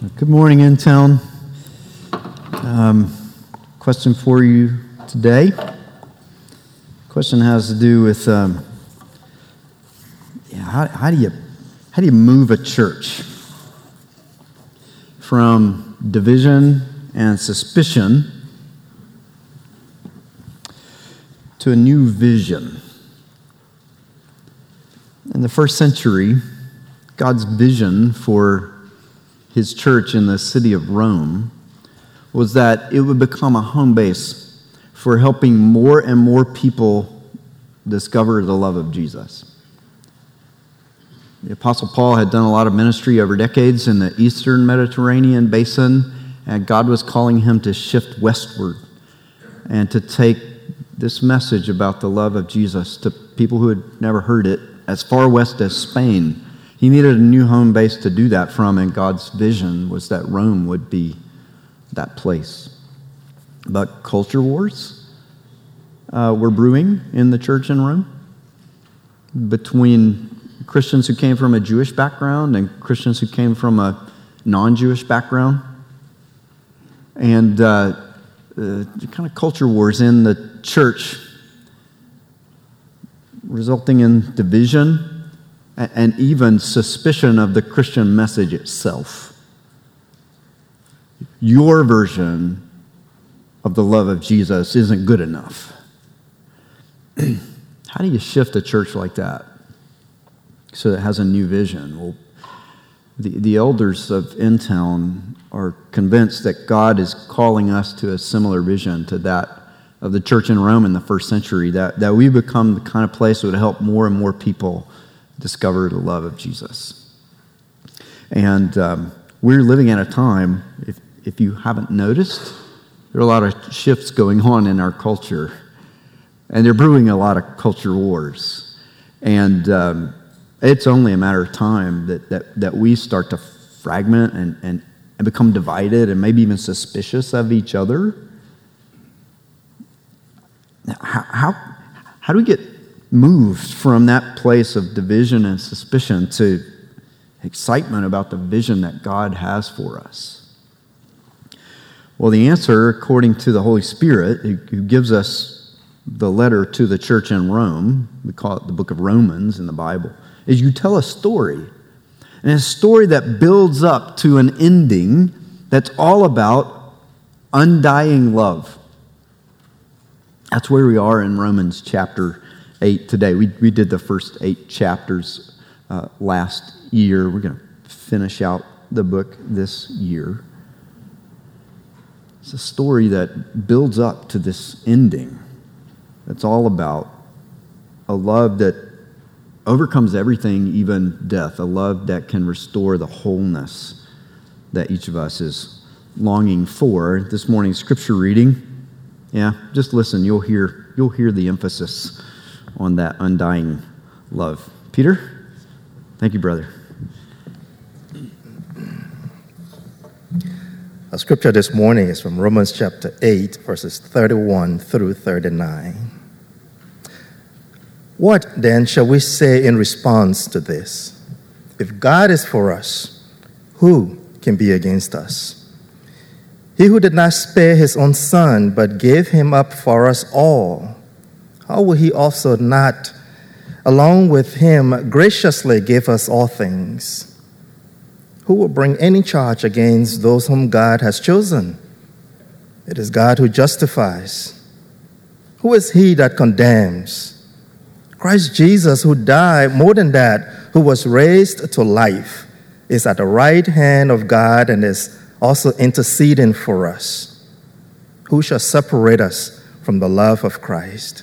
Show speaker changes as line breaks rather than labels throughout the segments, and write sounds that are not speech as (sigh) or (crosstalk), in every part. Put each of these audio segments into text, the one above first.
Good morning, InTown. Um, question for you today. Question has to do with um, yeah, how, how do you how do you move a church from division and suspicion to a new vision? In the first century, God's vision for his church in the city of Rome was that it would become a home base for helping more and more people discover the love of Jesus. The Apostle Paul had done a lot of ministry over decades in the eastern Mediterranean basin, and God was calling him to shift westward and to take this message about the love of Jesus to people who had never heard it as far west as Spain he needed a new home base to do that from, and God's vision was that Rome would be that place. But culture wars uh, were brewing in the church in Rome between Christians who came from a Jewish background and Christians who came from a non Jewish background. And uh, uh, kind of culture wars in the church, resulting in division and even suspicion of the Christian message itself. Your version of the love of Jesus isn't good enough. (clears throat) How do you shift a church like that so it has a new vision? Well, the, the elders of InTown are convinced that God is calling us to a similar vision to that of the church in Rome in the first century, that, that we become the kind of place that would help more and more people discover the love of Jesus. And um, we're living at a time, if, if you haven't noticed, there are a lot of shifts going on in our culture. And they're brewing a lot of culture wars. And um, it's only a matter of time that, that, that we start to fragment and, and, and become divided and maybe even suspicious of each other. How, how, how do we get moved from that place of division and suspicion to excitement about the vision that God has for us? Well, the answer, according to the Holy Spirit, who gives us the letter to the church in Rome, we call it the book of Romans in the Bible, is you tell a story. And a story that builds up to an ending that's all about undying love. That's where we are in Romans chapter 8 today. We, we did the first eight chapters uh, last year. We're going to finish out the book this year. It's a story that builds up to this ending. That's all about a love that overcomes everything, even death, a love that can restore the wholeness that each of us is longing for. This morning's scripture reading, yeah, just listen, you'll hear, you'll hear the emphasis on that undying love. Peter? Thank you, brother.
Our scripture this morning is from Romans chapter 8, verses 31 through 39. What then shall we say in response to this? If God is for us, who can be against us? He who did not spare his own son, but gave him up for us all how will he also not, along with him, graciously give us all things? Who will bring any charge against those whom God has chosen? It is God who justifies. Who is he that condemns? Christ Jesus, who died, more than that, who was raised to life, is at the right hand of God and is also interceding for us. Who shall separate us from the love of Christ?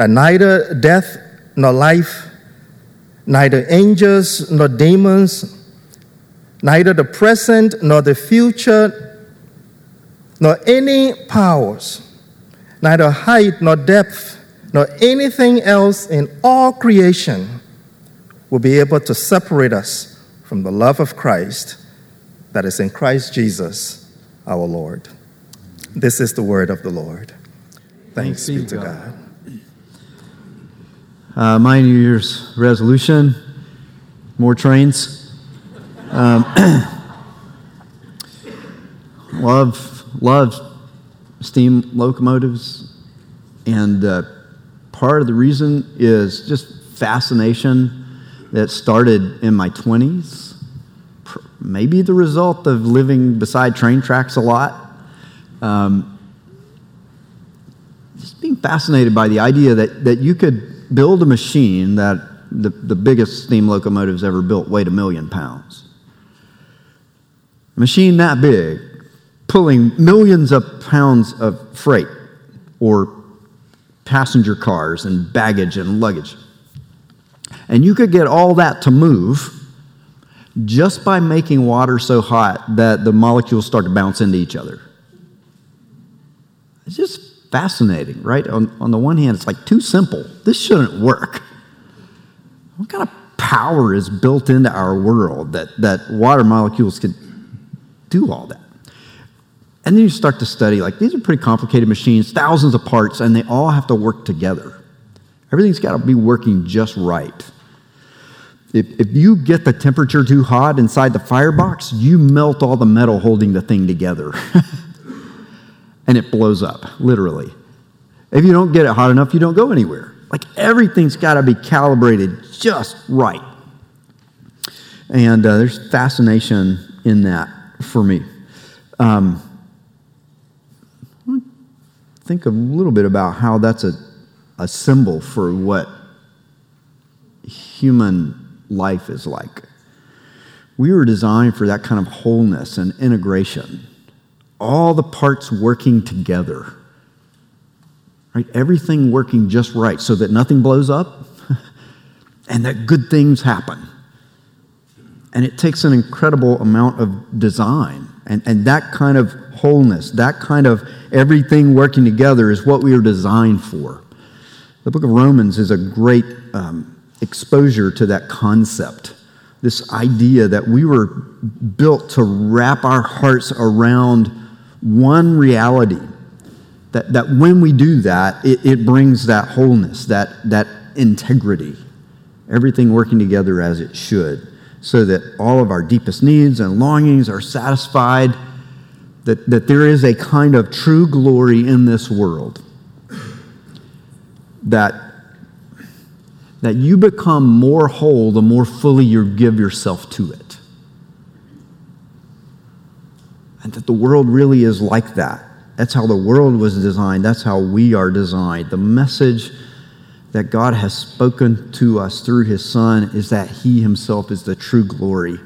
that neither death nor life, neither angels nor demons, neither the present nor the future, nor any powers, neither height nor depth, nor anything else in all creation will be able to separate us from the love of Christ that is in Christ Jesus our Lord. This is the word of the Lord. Thanks, Thanks be to God. God.
Uh, my New Year's resolution more trains. Um, (clears throat) love, love steam locomotives. And uh, part of the reason is just fascination that started in my 20s. Maybe the result of living beside train tracks a lot. Um, just being fascinated by the idea that, that you could build a machine that the, the biggest steam locomotives ever built weighed a million pounds. A machine that big, pulling millions of pounds of freight or passenger cars and baggage and luggage. And you could get all that to move just by making water so hot that the molecules start to bounce into each other. It's just fascinating, right? On, on the one hand, it's like too simple. This shouldn't work. What kind of power is built into our world that, that water molecules can do all that? And then you start to study, like, these are pretty complicated machines, thousands of parts, and they all have to work together. Everything's got to be working just right. If, if you get the temperature too hot inside the firebox, you melt all the metal holding the thing together. (laughs) and it blows up, literally. If you don't get it hot enough, you don't go anywhere. Like everything's got to be calibrated just right. And uh, there's fascination in that for me. Um, think a little bit about how that's a, a symbol for what human life is like. We were designed for that kind of wholeness and integration, all the parts working together right? Everything working just right so that nothing blows up (laughs) and that good things happen. And it takes an incredible amount of design. And, and that kind of wholeness, that kind of everything working together is what we are designed for. The book of Romans is a great um, exposure to that concept. This idea that we were built to wrap our hearts around one reality that, that when we do that, it, it brings that wholeness, that, that integrity, everything working together as it should, so that all of our deepest needs and longings are satisfied, that, that there is a kind of true glory in this world, that, that you become more whole the more fully you give yourself to it. And that the world really is like that that's how the world was designed. That's how we are designed. The message that God has spoken to us through his Son is that he himself is the true glory.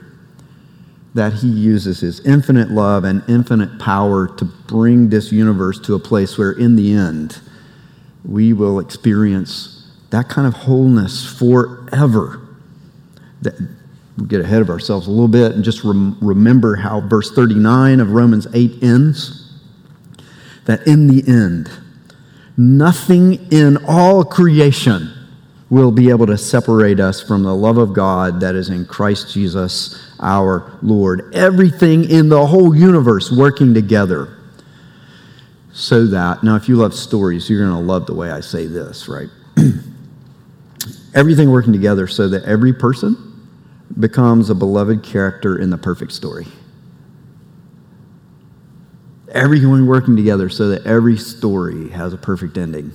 That he uses his infinite love and infinite power to bring this universe to a place where, in the end, we will experience that kind of wholeness forever. That, get ahead of ourselves a little bit and just rem- remember how verse 39 of Romans 8 ends that in the end, nothing in all creation will be able to separate us from the love of God that is in Christ Jesus our Lord. Everything in the whole universe working together so that, now, if you love stories, you're going to love the way I say this, right? (clears throat) Everything working together so that every person becomes a beloved character in the perfect story everyone working together so that every story has a perfect ending.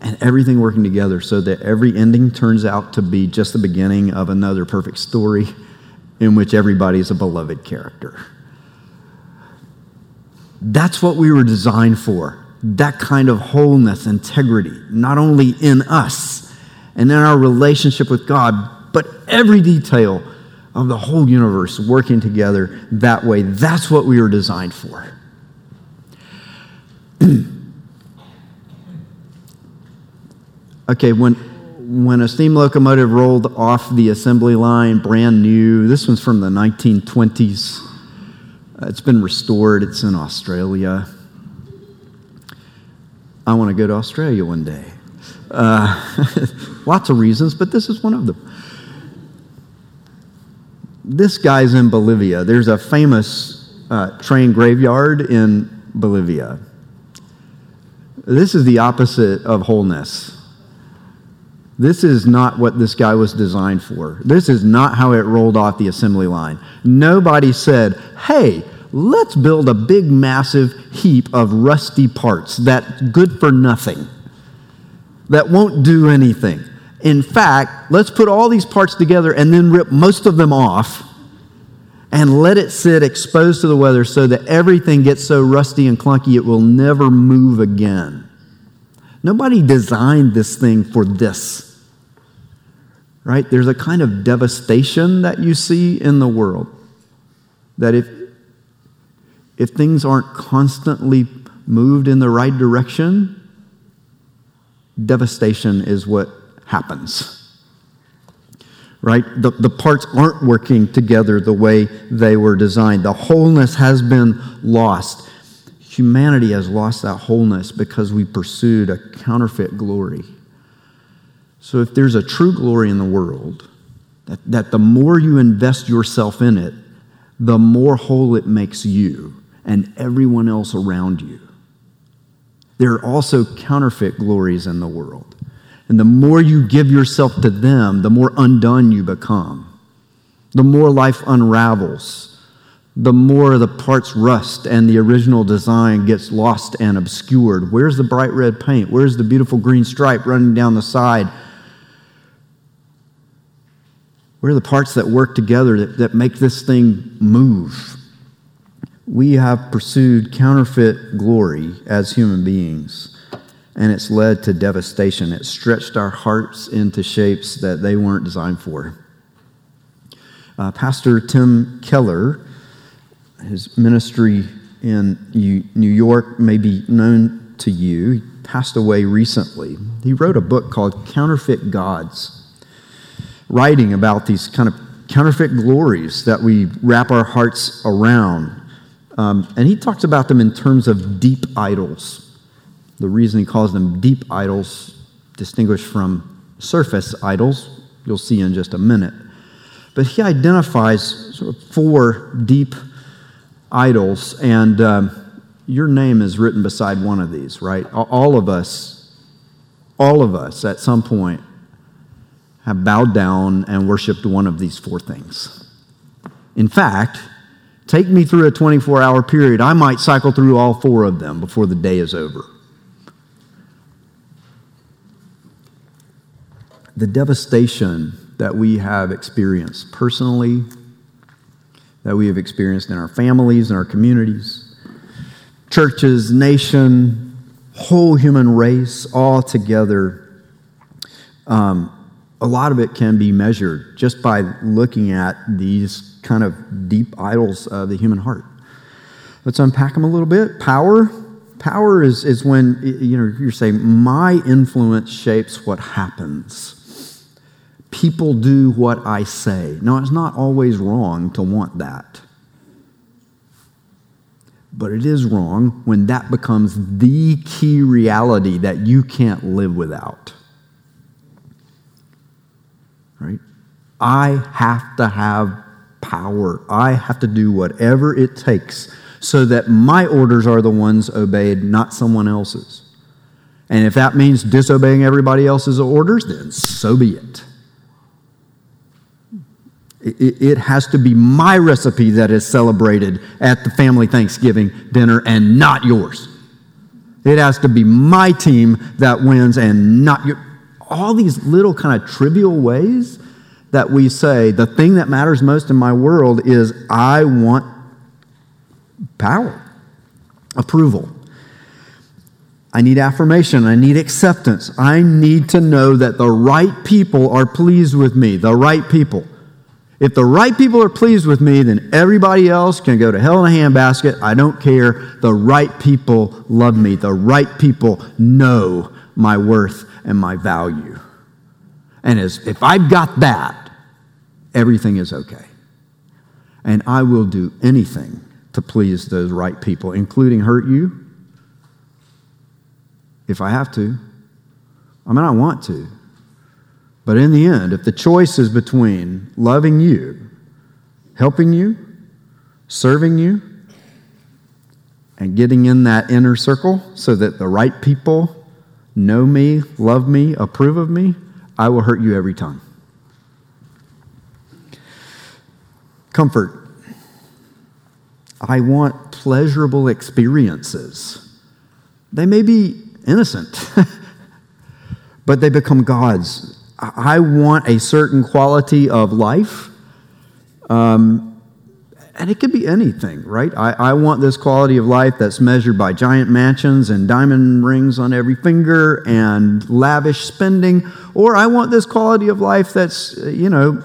And everything working together so that every ending turns out to be just the beginning of another perfect story in which everybody is a beloved character. That's what we were designed for that kind of wholeness, integrity, not only in us and in our relationship with God, but every detail of the whole universe working together that way. That's what we were designed for. (clears throat) okay, when, when a steam locomotive rolled off the assembly line, brand new, this one's from the 1920s. Uh, it's been restored, it's in Australia. I want to go to Australia one day. Uh, (laughs) lots of reasons, but this is one of them. This guy's in Bolivia. There's a famous uh, train graveyard in Bolivia. This is the opposite of wholeness. This is not what this guy was designed for. This is not how it rolled off the assembly line. Nobody said, hey, let's build a big, massive heap of rusty parts that good for nothing, that won't do anything. In fact, let's put all these parts together and then rip most of them off and let it sit exposed to the weather so that everything gets so rusty and clunky it will never move again. Nobody designed this thing for this. Right? There's a kind of devastation that you see in the world. That if, if things aren't constantly moved in the right direction, devastation is what happens right? The, the parts aren't working together the way they were designed. The wholeness has been lost. Humanity has lost that wholeness because we pursued a counterfeit glory. So, if there's a true glory in the world, that, that the more you invest yourself in it, the more whole it makes you and everyone else around you. There are also counterfeit glories in the world. And the more you give yourself to them, the more undone you become. The more life unravels. The more the parts rust and the original design gets lost and obscured. Where's the bright red paint? Where's the beautiful green stripe running down the side? Where are the parts that work together that, that make this thing move? We have pursued counterfeit glory as human beings and it's led to devastation. It stretched our hearts into shapes that they weren't designed for. Uh, Pastor Tim Keller, his ministry in New York may be known to you. He passed away recently. He wrote a book called Counterfeit Gods, writing about these kind of counterfeit glories that we wrap our hearts around. Um, and he talks about them in terms of deep idols the reason he calls them deep idols, distinguished from surface idols, you'll see in just a minute. But he identifies sort of four deep idols, and um, your name is written beside one of these, right? All of us, all of us at some point have bowed down and worshiped one of these four things. In fact, take me through a 24 hour period, I might cycle through all four of them before the day is over. The devastation that we have experienced personally, that we have experienced in our families and our communities, churches, nation, whole human race, all together. Um, a lot of it can be measured just by looking at these kind of deep idols of the human heart. Let's unpack them a little bit. Power. Power is, is when you know you're saying my influence shapes what happens people do what I say. Now, it's not always wrong to want that. But it is wrong when that becomes the key reality that you can't live without. Right? I have to have power. I have to do whatever it takes so that my orders are the ones obeyed, not someone else's. And if that means disobeying everybody else's orders, then so be it. It has to be my recipe that is celebrated at the family Thanksgiving dinner and not yours. It has to be my team that wins and not your. All these little kind of trivial ways that we say the thing that matters most in my world is I want power, approval. I need affirmation. I need acceptance. I need to know that the right people are pleased with me, the right people. If the right people are pleased with me, then everybody else can go to hell in a handbasket. I don't care. The right people love me. The right people know my worth and my value. And as, if I've got that, everything is okay. And I will do anything to please those right people, including hurt you if I have to. I mean, I want to. But in the end, if the choice is between loving you, helping you, serving you, and getting in that inner circle so that the right people know me, love me, approve of me, I will hurt you every time. Comfort. I want pleasurable experiences. They may be innocent, (laughs) but they become God's. I want a certain quality of life. Um, and it could be anything, right? I, I want this quality of life that's measured by giant mansions and diamond rings on every finger and lavish spending. Or I want this quality of life that's, you know,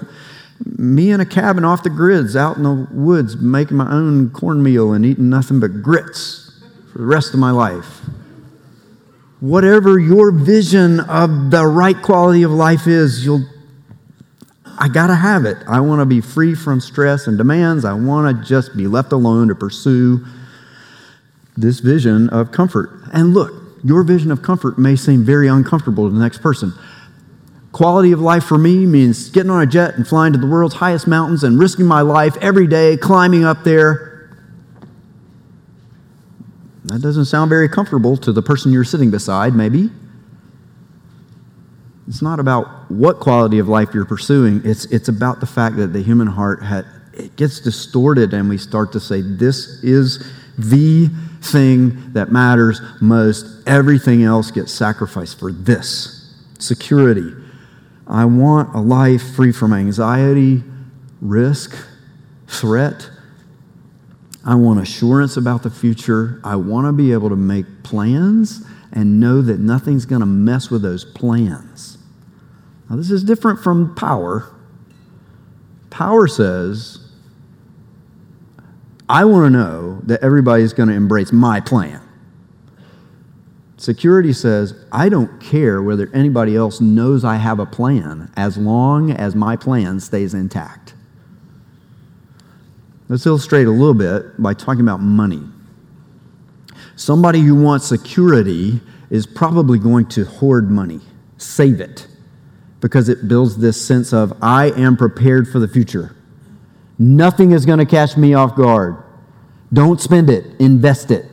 me in a cabin off the grids out in the woods making my own cornmeal and eating nothing but grits for the rest of my life. Whatever your vision of the right quality of life is, you'll I got to have it. I want to be free from stress and demands. I want to just be left alone to pursue this vision of comfort. And look, your vision of comfort may seem very uncomfortable to the next person. Quality of life for me means getting on a jet and flying to the world's highest mountains and risking my life every day climbing up there. That doesn't sound very comfortable to the person you're sitting beside, maybe. It's not about what quality of life you're pursuing. It's, it's about the fact that the human heart had, it gets distorted and we start to say, this is the thing that matters most. Everything else gets sacrificed for this security. I want a life free from anxiety, risk, threat. I want assurance about the future. I want to be able to make plans and know that nothing's going to mess with those plans. Now, this is different from power. Power says, I want to know that everybody's going to embrace my plan. Security says, I don't care whether anybody else knows I have a plan as long as my plan stays intact. Let's illustrate a little bit by talking about money. Somebody who wants security is probably going to hoard money, save it because it builds this sense of, I am prepared for the future. Nothing is going to catch me off guard. Don't spend it, invest it.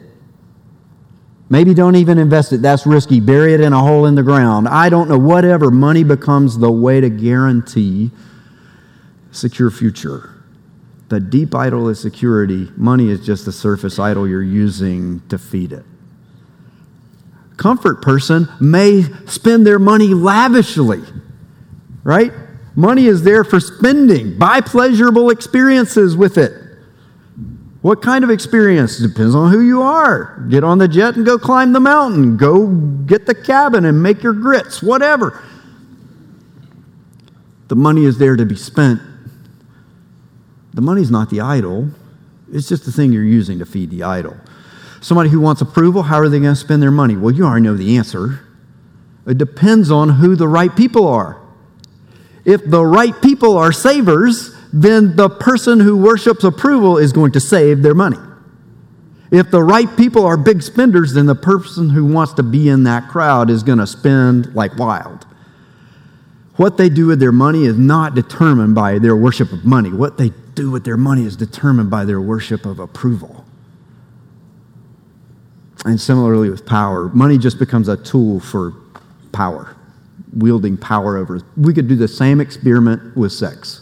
Maybe don't even invest it. That's risky. Bury it in a hole in the ground. I don't know. Whatever. Money becomes the way to guarantee secure future. The deep idol is security. Money is just the surface idol you're using to feed it. Comfort person may spend their money lavishly right? Money is there for spending. Buy pleasurable experiences with it. What kind of experience? Depends on who you are. Get on the jet and go climb the mountain. Go get the cabin and make your grits, whatever. The money is there to be spent. The money's not the idol, it's just the thing you're using to feed the idol. Somebody who wants approval, how are they going to spend their money? Well, you already know the answer. It depends on who the right people are. If the right people are savers, then the person who worships approval is going to save their money. If the right people are big spenders, then the person who wants to be in that crowd is going to spend like wild. What they do with their money is not determined by their worship of money. What they do with their money is determined by their worship of approval. And similarly with power, money just becomes a tool for power wielding power over. We could do the same experiment with sex.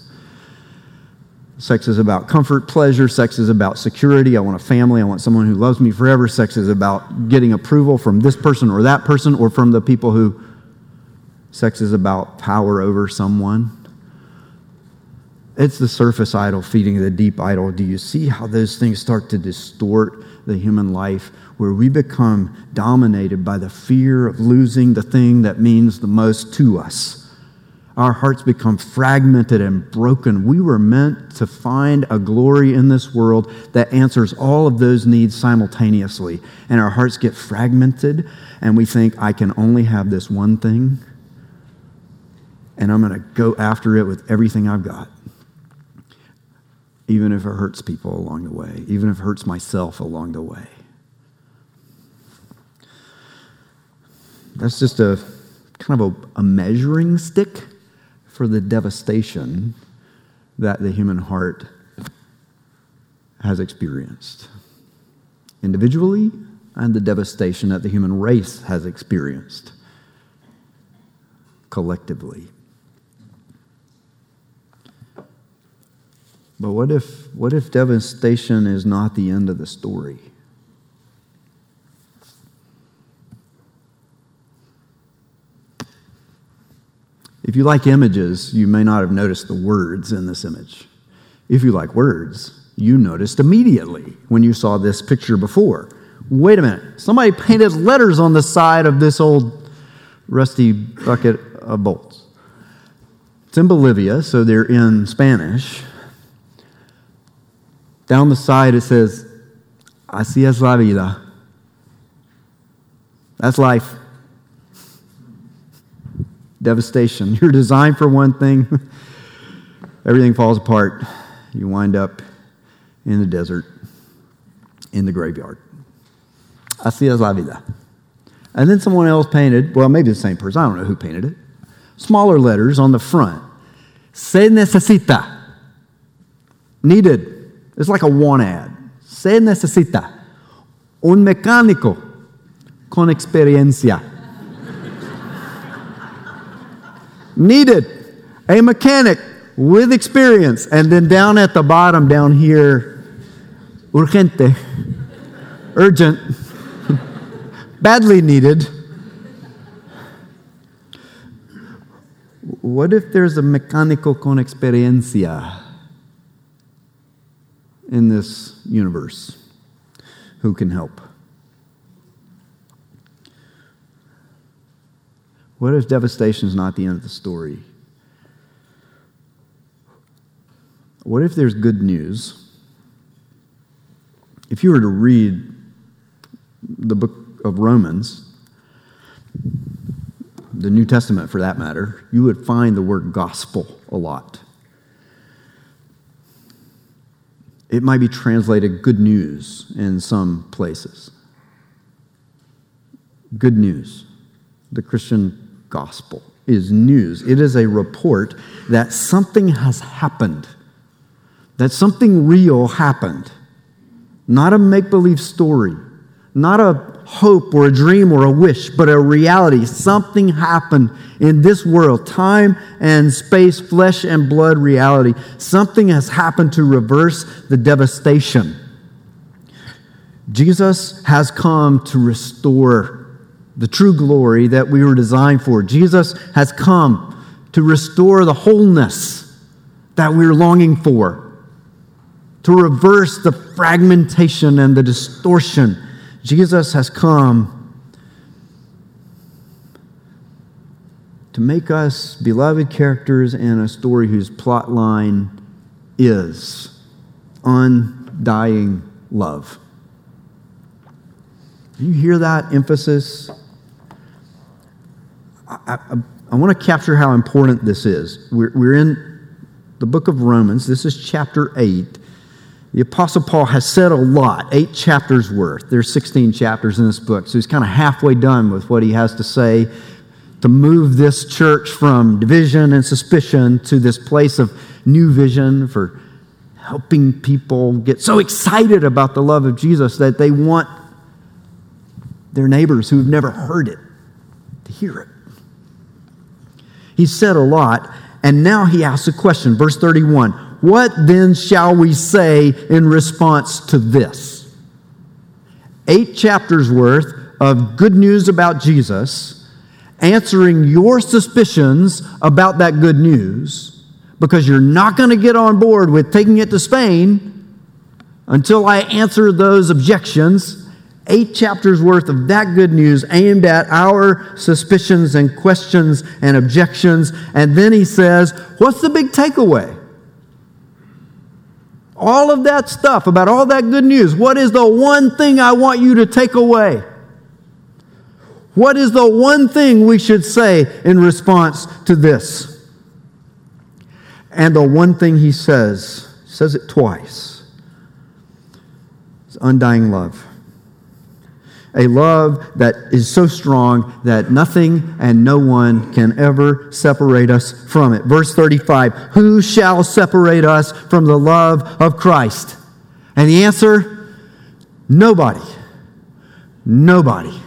Sex is about comfort, pleasure. Sex is about security. I want a family. I want someone who loves me forever. Sex is about getting approval from this person or that person or from the people who. Sex is about power over someone. It's the surface idol feeding the deep idol. Do you see how those things start to distort the human life? where we become dominated by the fear of losing the thing that means the most to us. Our hearts become fragmented and broken. We were meant to find a glory in this world that answers all of those needs simultaneously. And our hearts get fragmented, and we think, I can only have this one thing. and I'm going to go after it with everything I've got. Even if it hurts people along the way, even if it hurts myself along the way. That's just a kind of a, a measuring stick for the devastation that the human heart has experienced individually and the devastation that the human race has experienced collectively. But what if, what if devastation is not the end of the story? If you like images, you may not have noticed the words in this image. If you like words, you noticed immediately when you saw this picture before. Wait a minute, somebody painted letters on the side of this old rusty bucket of bolts. It's in Bolivia, so they're in Spanish. Down the side, it says, Así es la vida. That's life. Devastation. (laughs) You're designed for one thing, (laughs) everything falls apart. You wind up in the desert, in the graveyard. Así es la vida. And then someone else painted, well, maybe the same person, I don't know who painted it, smaller letters on the front. Se necesita. Needed. It's like a want ad. Se necesita un mecánico con experiencia. Needed a mechanic with experience. And then down at the bottom, down here, urgente, urgent, (laughs) badly needed. What if there's a mecánico con experiencia? In this universe who can help? What if devastation is not the end of the story? What if there's good news? If you were to read the book of Romans, the New Testament for that matter, you would find the word gospel a lot. It might be translated good news in some places. Good news. The Christian gospel is news. It is a report that something has happened, that something real happened, not a make believe story, not a hope or a dream or a wish, but a reality. Something happened in this world, time and space, flesh and blood reality. Something has happened to reverse the devastation. Jesus has come to restore the true glory that we were designed for. Jesus has come to restore the wholeness that we we're longing for, to reverse the fragmentation and the distortion Jesus has come to make us beloved characters in a story whose plot line is undying love. Do you hear that emphasis? I, I, I want to capture how important this is. We're, we're in the book of Romans. This is chapter 8. The Apostle Paul has said a lot, eight chapters worth. There's 16 chapters in this book, so he's kind of halfway done with what he has to say to move this church from division and suspicion to this place of new vision for helping people get so excited about the love of Jesus that they want their neighbors who've never heard it to hear it. He said a lot, and now he asks a question. Verse 31 what then shall we say in response to this? Eight chapters worth of good news about Jesus, answering your suspicions about that good news, because you're not going to get on board with taking it to Spain until I answer those objections. Eight chapters worth of that good news aimed at our suspicions and questions and objections. And then he says, What's the big takeaway? All of that stuff, about all that good news, what is the one thing I want you to take away? What is the one thing we should say in response to this? And the one thing he says, says it twice, is undying love. A love that is so strong that nothing and no one can ever separate us from it. Verse 35 Who shall separate us from the love of Christ? And the answer nobody. Nobody.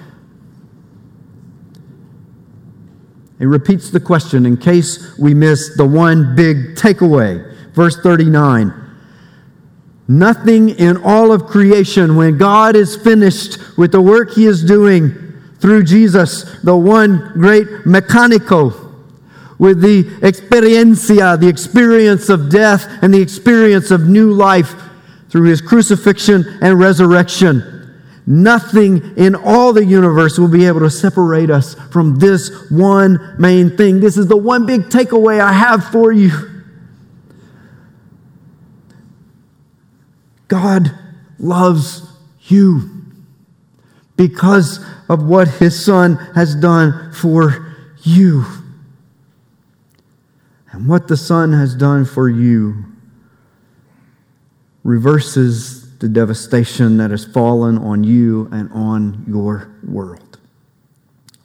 It repeats the question in case we miss the one big takeaway. Verse 39 Nothing in all of creation, when God is finished with the work he is doing through Jesus, the one great mechanical, with the experiencia, the experience of death and the experience of new life through his crucifixion and resurrection. Nothing in all the universe will be able to separate us from this one main thing. This is the one big takeaway I have for you. God loves you because of what his son has done for you. And what the son has done for you reverses the devastation that has fallen on you and on your world.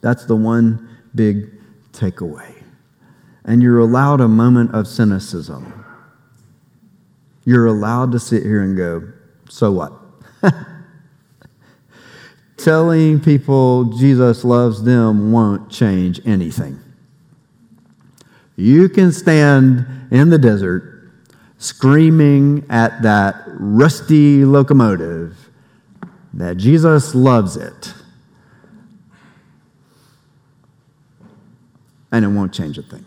That's the one big takeaway. And you're allowed a moment of cynicism you're allowed to sit here and go, so what? (laughs) Telling people Jesus loves them won't change anything. You can stand in the desert screaming at that rusty locomotive that Jesus loves it. And it won't change a thing.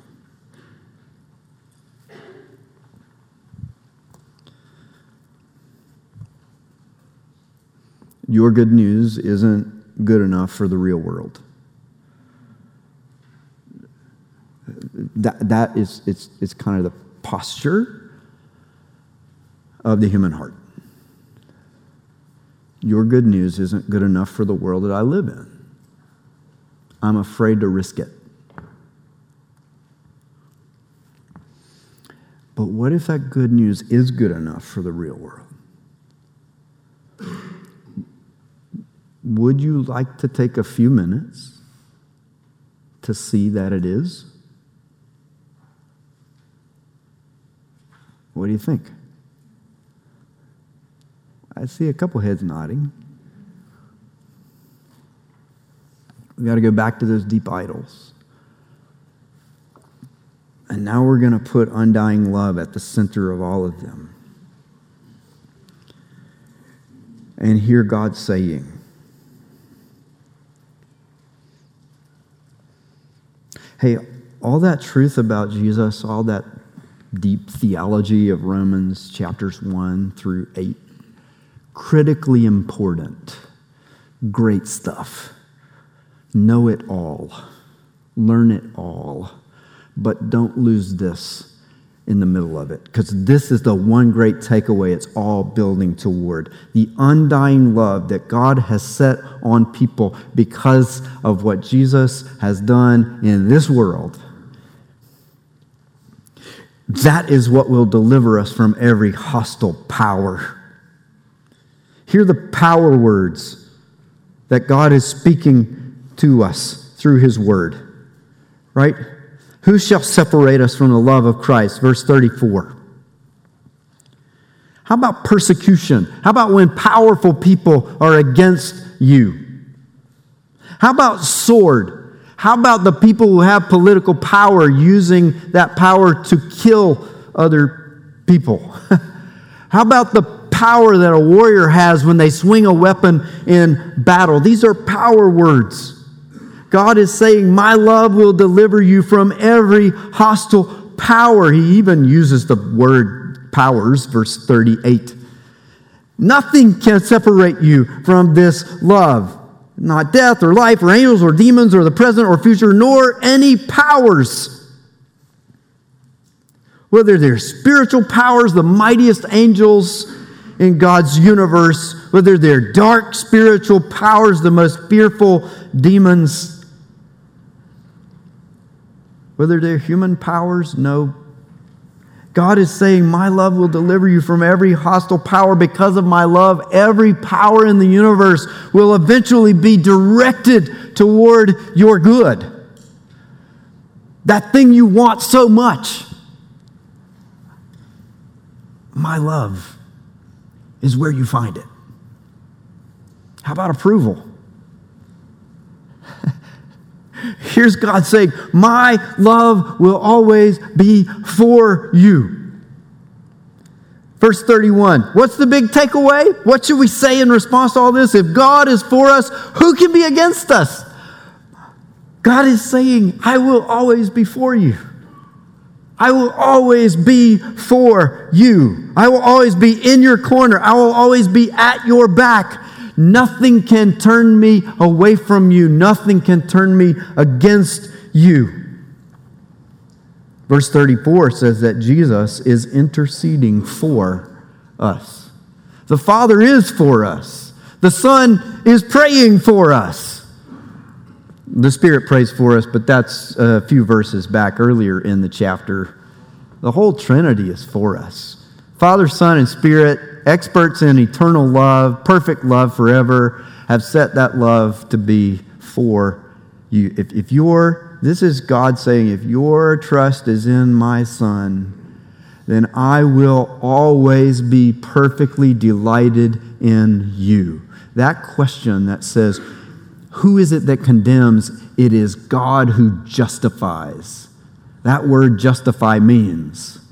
Your good news isn't good enough for the real world. That, that is it's, it's kind of the posture of the human heart. Your good news isn't good enough for the world that I live in. I'm afraid to risk it. But what if that good news is good enough for the real world? Would you like to take a few minutes to see that it is? What do you think? I see a couple heads nodding. We got to go back to those deep idols. And now we're going to put undying love at the center of all of them. And hear God saying, Hey, all that truth about Jesus, all that deep theology of Romans chapters 1 through 8, critically important, great stuff. Know it all, learn it all, but don't lose this in the middle of it because this is the one great takeaway it's all building toward the undying love that God has set on people because of what Jesus has done in this world. That is what will deliver us from every hostile power. Hear the power words that God is speaking to us through His Word, right? Who shall separate us from the love of Christ? Verse 34. How about persecution? How about when powerful people are against you? How about sword? How about the people who have political power using that power to kill other people? (laughs) How about the power that a warrior has when they swing a weapon in battle? These are power words. God is saying, My love will deliver you from every hostile power. He even uses the word powers, verse 38. Nothing can separate you from this love. Not death or life or angels or demons or the present or future, nor any powers. Whether they're spiritual powers, the mightiest angels in God's universe, whether they're dark spiritual powers, the most fearful demons, whether they're human powers, no. God is saying, My love will deliver you from every hostile power. Because of my love, every power in the universe will eventually be directed toward your good. That thing you want so much. My love is where you find it. How about approval? Here's God saying, My love will always be for you. Verse 31. What's the big takeaway? What should we say in response to all this? If God is for us, who can be against us? God is saying, I will always be for you. I will always be for you. I will always be in your corner. I will always be at your back. Nothing can turn me away from you. Nothing can turn me against you. Verse 34 says that Jesus is interceding for us. The Father is for us. The Son is praying for us. The Spirit prays for us, but that's a few verses back earlier in the chapter. The whole Trinity is for us Father, Son, and Spirit experts in eternal love, perfect love forever, have set that love to be for you. If, if your, this is God saying, if your trust is in my Son, then I will always be perfectly delighted in you. That question that says, Who is it that condemns? It is God who justifies. That word justify means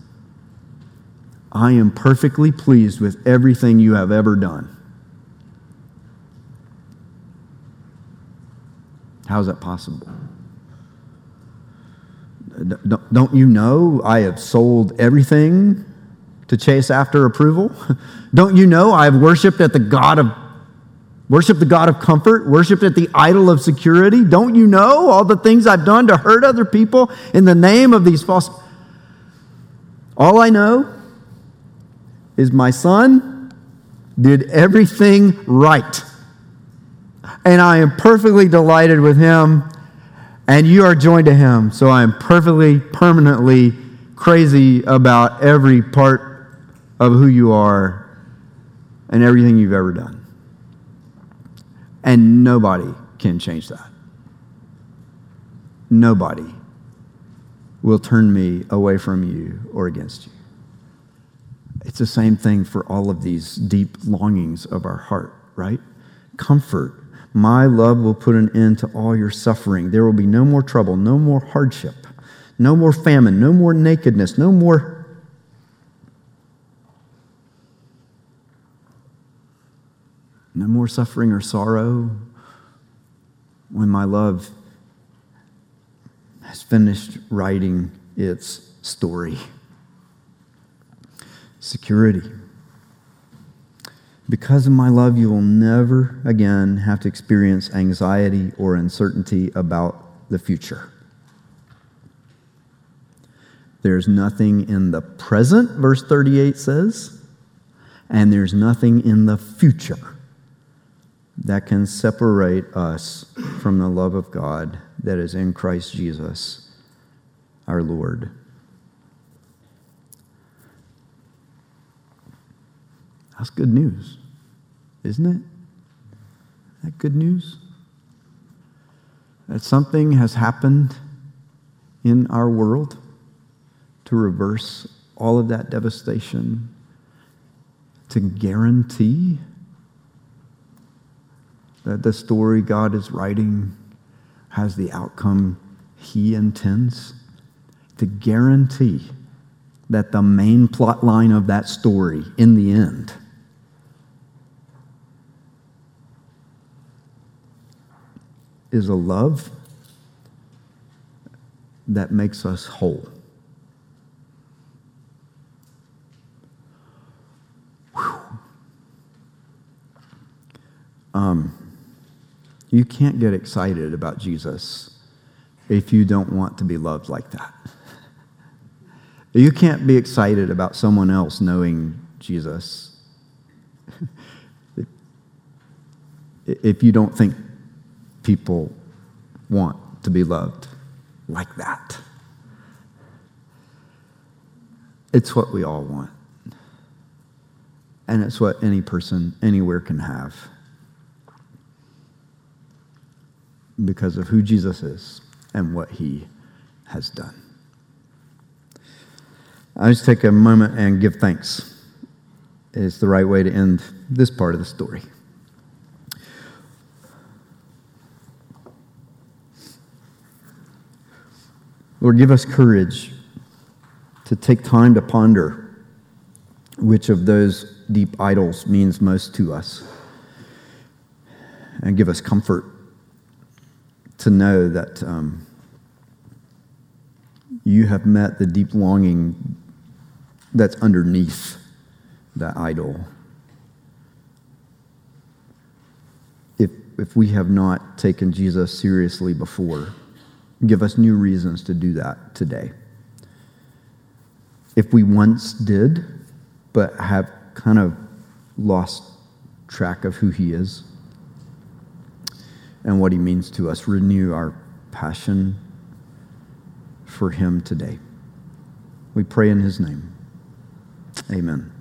I am perfectly pleased with everything you have ever done. How is that possible? Don't you know I have sold everything to chase after approval? (laughs) Don't you know I have worshiped at the God of worshiped the God of comfort, worshiped at the idol of security? Don't you know all the things I've done to hurt other people in the name of these false All I know is my son did everything right. And I am perfectly delighted with him, and you are joined to him. So I am perfectly, permanently crazy about every part of who you are and everything you've ever done. And nobody can change that. Nobody will turn me away from you or against you. It's the same thing for all of these deep longings of our heart, right? Comfort. My love will put an end to all your suffering. There will be no more trouble, no more hardship, no more famine, no more nakedness, no more. No more suffering or sorrow when my love has finished writing its story security. Because of my love, you will never again have to experience anxiety or uncertainty about the future. There's nothing in the present, verse 38 says, and there's nothing in the future that can separate us from the love of God that is in Christ Jesus, our Lord. That's good news, isn't it? That good news? That something has happened in our world to reverse all of that devastation, to guarantee that the story God is writing has the outcome He intends, to guarantee that the main plot line of that story in the end is a love that makes us whole. Um, you can't get excited about Jesus if you don't want to be loved like that. You can't be excited about someone else knowing Jesus (laughs) if you don't think people want to be loved like that. It's what we all want. And it's what any person anywhere can have because of who Jesus is and what he has done. I just take a moment and give thanks. It's the right way to end this part of the story. Lord, give us courage to take time to ponder which of those deep idols means most to us. And give us comfort to know that um, you have met the deep longing that's underneath that idol. If, if we have not taken Jesus seriously before, give us new reasons to do that today. If we once did, but have kind of lost track of who he is and what he means to us, renew our passion for him today. We pray in his name. Amen.